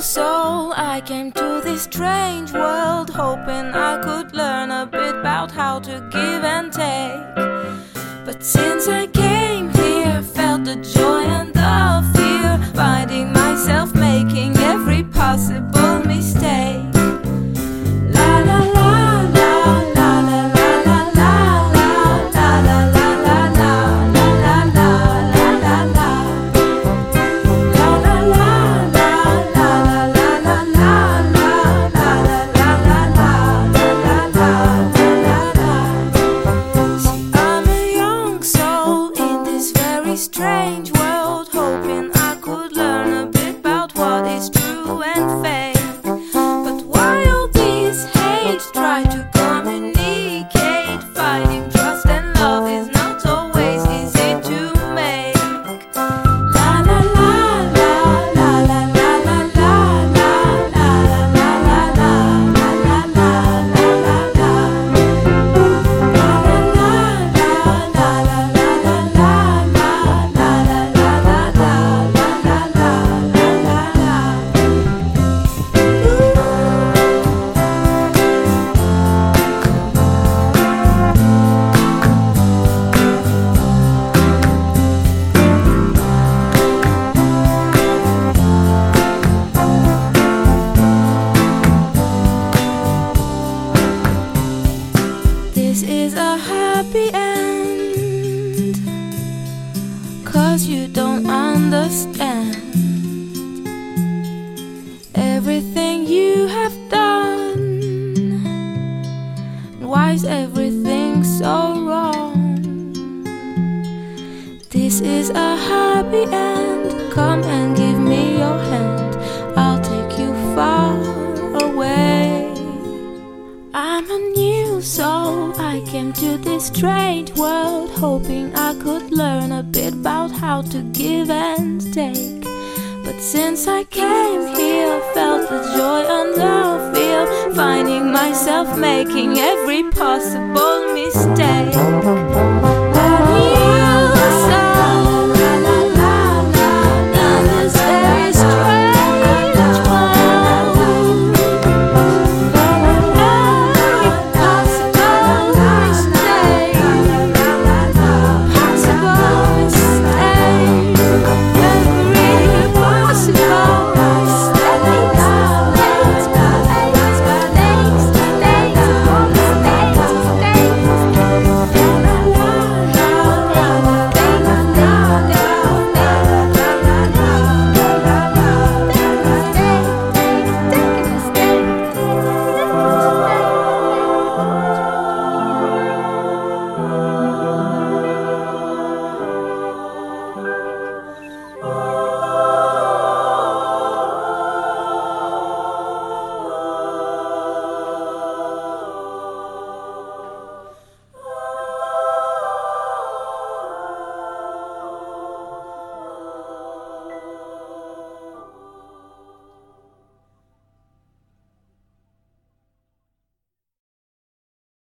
So soul, I came to this strange world hoping I could learn a bit about how to give and take. But since I came here, felt the joy and This is a happy end. Cause you don't understand everything you have done. Why is everything so wrong? This is a happy end. Come and give me your hand. I'll take you far away. I'm a new soul. I came to this strange world hoping I could learn a bit about how to give and take. But since I came here, felt the joy and the fear, finding myself making every possible mistake.